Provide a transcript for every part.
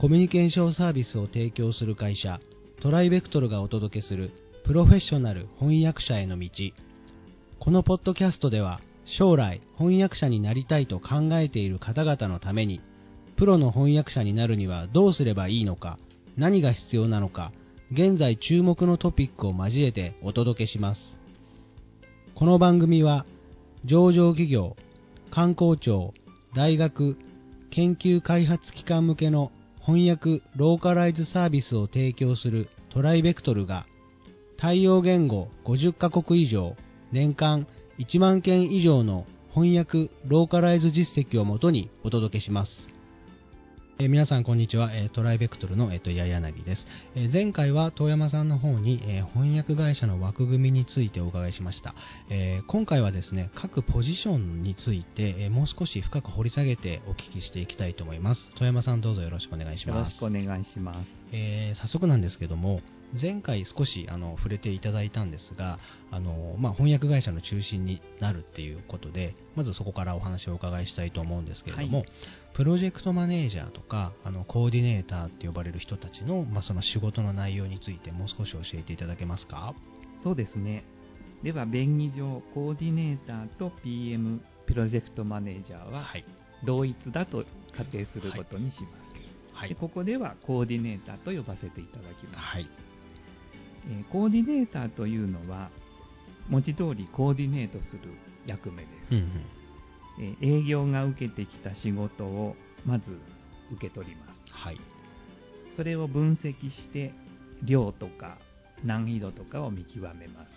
コミュニケーションサービスを提供する会社トライベクトルがお届けするプロフェッショナル翻訳者への道。このポッドキャストでは将来翻訳者になりたいと考えている方々のためにプロの翻訳者になるにはどうすればいいのか何が必要なのか現在注目のトピックを交えてお届けします。この番組は上場企業観光庁大学研究開発機関向けの翻訳ローカライズサービスを提供するトライベクトルが対応言語50カ国以上年間1万件以上の翻訳ローカライズ実績をもとにお届けします。えー皆さんこんにちは、えートライベクトルの、えーと八柳です、えー前回は遠山さんの方に、えー翻訳会社の枠組みについてお伺いしました、えー今回はですね各ポジションについて、えーもう少し深く掘り下げてお聞きしていきたいと思います。遠山さんどうぞよろしくお願いしよます。ろしくお願いします。えー早速なんですけども前回少しあの触れていただいたんですがあの、まあ、翻訳会社の中心になるっていうことでまずそこからお話をお伺いしたいと思うんですけれども、はいプロジェクトマネージャーとかあのコーディネーターって呼ばれる人たちの,、まあその仕事の内容についてもう少し教えていただけますか？そうですね。では、便宜上、コーディネーターと PM、プロジェクトマネージャーははい同一だと仮定することにします。はいでここではコーディネーターと呼ばせていただきます。はいえーコーディネーターというのは、文字通りコーディネートする役目です。うんうんえー営業が受けてきた仕事をまず受け取ります。はいそれを分析して、量とか難易度とかを見極めます。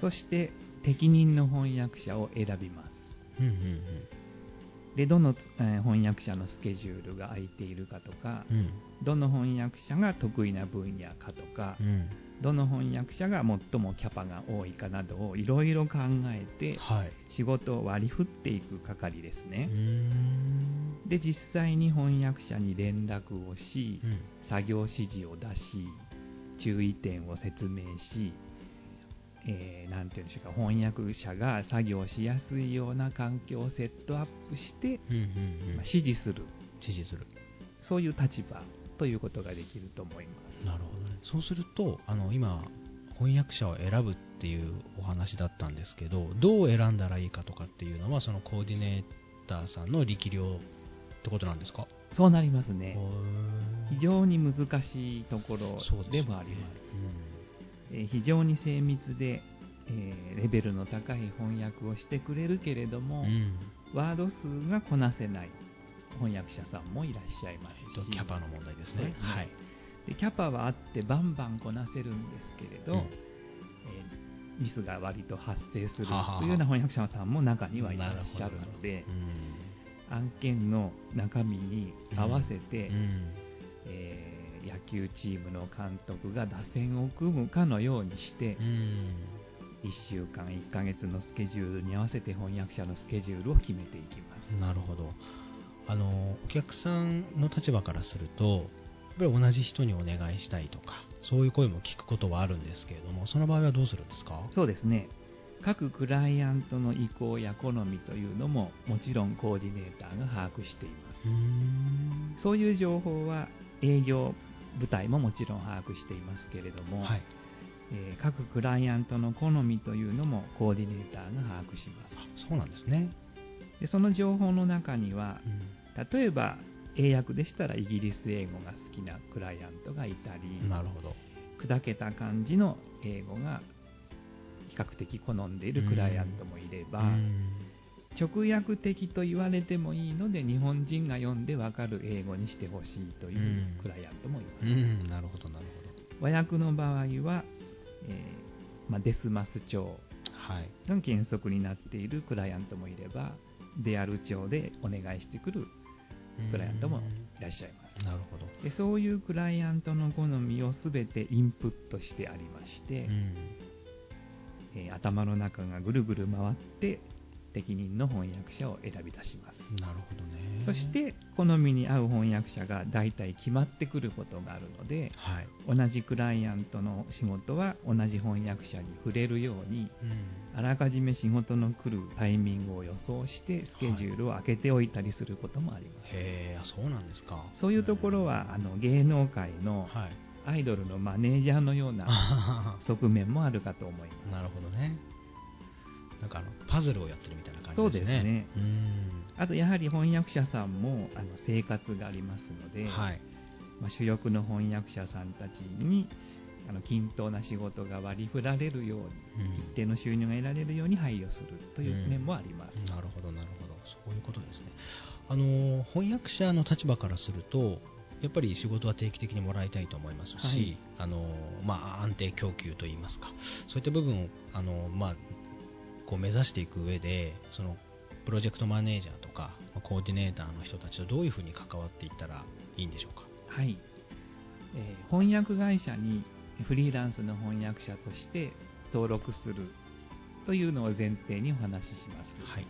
そして適任の翻訳者を選びます。うんうんで、どの、えー翻訳者のスケジュールが空いているかとか、うん。どの翻訳者が得意な分野かとかうん。う、んどの翻訳者が最もキャパが多いかなどをいろいろ考えて、はい。仕事を割り振っていく係ですね。ん。で、実際に翻訳者に連絡をしう、ん。作業指示を出し、注意点を説明し、えーなんていうんでしょうか、翻訳者が作業しやすいような環境をセットアップして、うんうんうんまあ指示する、指示するそういう立場ということができると思います。なるほどね。そうすると、あの今、翻訳者を選ぶっていうお話だったんですけど、どう選んだらいいかとかっていうのは、そのコーディネーターさんの力量ってことなんですか？そうなりますね。非常に難しいところでもあります。えー非常に精密で、えーレベルの高い翻訳をしてくれるけれども、うん。うんワード数がこなせない翻訳者さんもいらっしゃいますえっとし、キャパの問題ですね。はい。でキャパはあってバンバンこなせるんですけれど、うん。えーミスが割と発生するというような翻訳者さんも中にはいらっしゃるのでう、ん。案件の中身に合わせて、うん。えー野球チームの監督が打線を組むかのようにして、うん1週間、1ヶ月のスケジュールに合わせて翻訳者のスケジュールを決めていきます。なるほど。あの、お客さんの立場からすると、やっぱり同じ人にお願いしたいとか、そういう声も聞くことはあるんですけれども、その場合はどうするんですか？そうですね。各クライアントの意向や好みというのも、もちろんコーディネーターが把握しています。そういう情報は営業部隊ももちろん把握していますけれども、はい。えー各クライアントの好みというのもコーディネーターが把握します。あそうなんですね。でその情報の中には、う例えば英訳でしたらイギリス英語が好きなクライアントがいたり、ん、なるほど。砕けた感じの英語が比較的好んでいるクライアントもいれば、うん直訳的と言われてもいいので日本人が読んでわかる英語にしてほしいといううんクライアントもいます。うん、なるほど、なるほ和訳の場合は、えーまあ、デスマス調。が原則になっているクライアントもいればデアル調でお願いしてくるクライアントもいらっしゃいます。うんなるほど。でそういうクライアントの好みを全てインプットしてありまして、うんえー頭の中がぐるぐる回って適任の翻訳者を選び出します。なるほどね。そし、て、好みに合う翻訳者が大体決まってくることがあるので、はい。同じクライアントの仕事は同じ翻訳者に触れるように、うん。あらかじめ仕事の来るタイミングを予想して、スケジュールを空けておいたりすることもあります。へえ、あそうなんですか。そういうところは、あの芸能界のはい。アイドルのマネージャーのようなあ側面もあるかと思います。なるほどね。なんかあの、パズルをやってるみたいな感じですね。そうですねうん。あとやはり翻訳者さんもあの生活がありますので、はい。まあ、主力の翻訳者さんたちにあの均等な仕事が割り振られるように、うん一定の収入が得られるように配慮するという面もあります。なるほど、なるほど。そういうことですね。あの、翻訳者の立場からすると、やっぱり仕事は定期的にもらいたいと思いますし、はいあのまあ、安定供給といいますか、そういった部分をあの、まあ、こう目指していく上で、そのプロジェクトマネージャーとか、まあコーディネーターの人たちとどういうふうに関わっていったらいいんでしょうか？はい、えー翻訳会社にフリーランスの翻訳者として登録するというのを前提にお話しします。はい。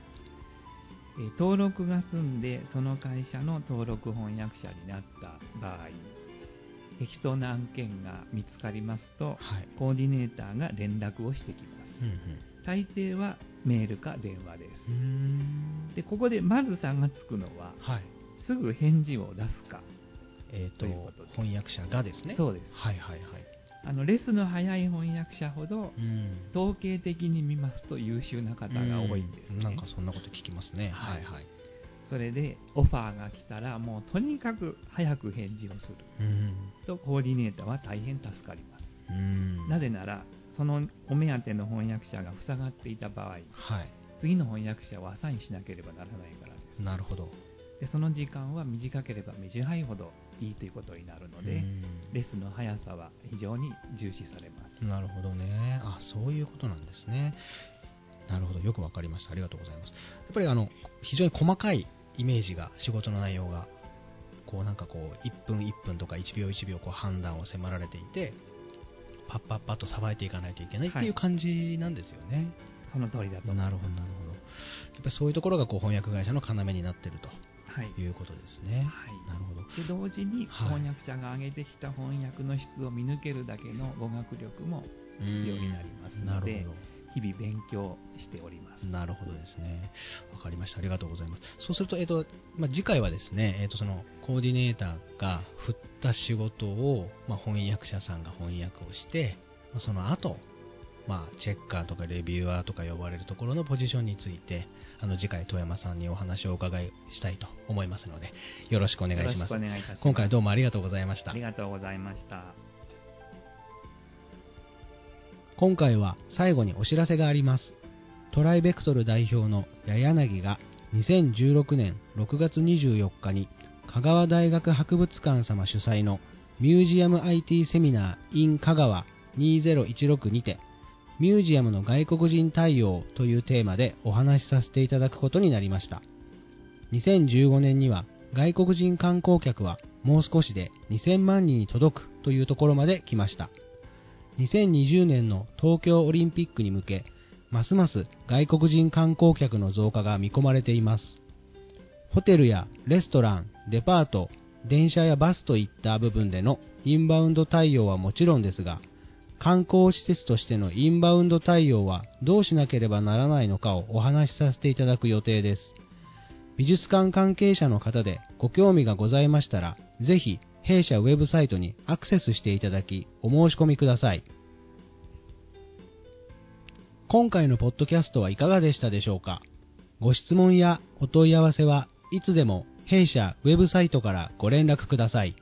えー登録が済んでその会社の登録翻訳者になった場合適当な案件が見つかりますとはい。コーディネーターが連絡をしてきますうん大抵はメールか電話でうん。うーんすでここでまず差がつくのははい。すぐ返事を出すかえっ、とと翻訳者がですね。そうですはいはいはい。あのレスの早い翻訳者ほどうん。統計的に見ますと優秀な方が多いんですねうんなんかそんなこと聞きますね。ははいいはい。それでオファーが来たらもうとにかく早く返事をするうん。とコーディネーターは大変助かりますうん。なぜなら、そのお目当ての翻訳者が塞がっていた場合、はい。次の翻訳者をアサインしなければならないからです。なるほど。でその時間は短ければ短いほどいいということになるので、うんレスの速さは非常に重視されます。なるほどね。あ、そういうことなんですね。なるほど。よくわかりました。ありがとうございます。やっぱりあの、非常に細かいイメージが、仕事の内容が、こうなんかこう、1分1分とか1秒1秒こう判断を迫られていて、パッパッパッとさばいていかないといけないっていう感じなんですよね。その通りだと。なるほど、なるほど。やっぱりそういうところがこう翻訳会社の要になっているはい。ということですね。はいなるほど。で同時にはい翻訳者が挙げてきた翻訳の質を見抜けるだけの語学力も必要になりますなのでるほど。日々勉強しております。なるほどですね。わかりました。ありがとうございます。そうすると、えっ、と、まあ、次回はですね、えっ、と、その、コーディネーターが振った仕事を、まあ、翻訳者さんが翻訳をして、まあ、その後、まあ、チェッカーとかレビュアーとか呼ばれるところのポジションについて、あの、次回、富山さんにお話をお伺いしたいと思いますので、よろしくお願いしますます。今回どうもありがとうございましたあり。がとうございました。今回は最後にお知らせがあります。トライベクトル代表の八柳が2016年6月24日に香川大学博物館様主催のミュージアム IT セミナー in 香川2016にてミュージアムの外国人対応というテーマでお話しさせていただくことになりました。2015年には外国人観光客はもう少しで2000万人に届くというところまで来ました。2020年の東京オリンピックに向け、ますます外国人観光客の増加が見込まれています。ホテルやレストラン、デパート、電車やバスといった部分でのインバウンド対応はもちろんですが、観光施設としてのインバウンド対応はどうしなければならないのかをお話しさせていただく予定です。美術館関係者の方でご興味がございましたら、ぜひ弊社ウェブサイトにアクセスしていただき、お申し込みください。今回のポッドキャストはいかがでしたでしょうか？ご質問やお問い合わせはいつでも弊社ウェブサイトからご連絡ください。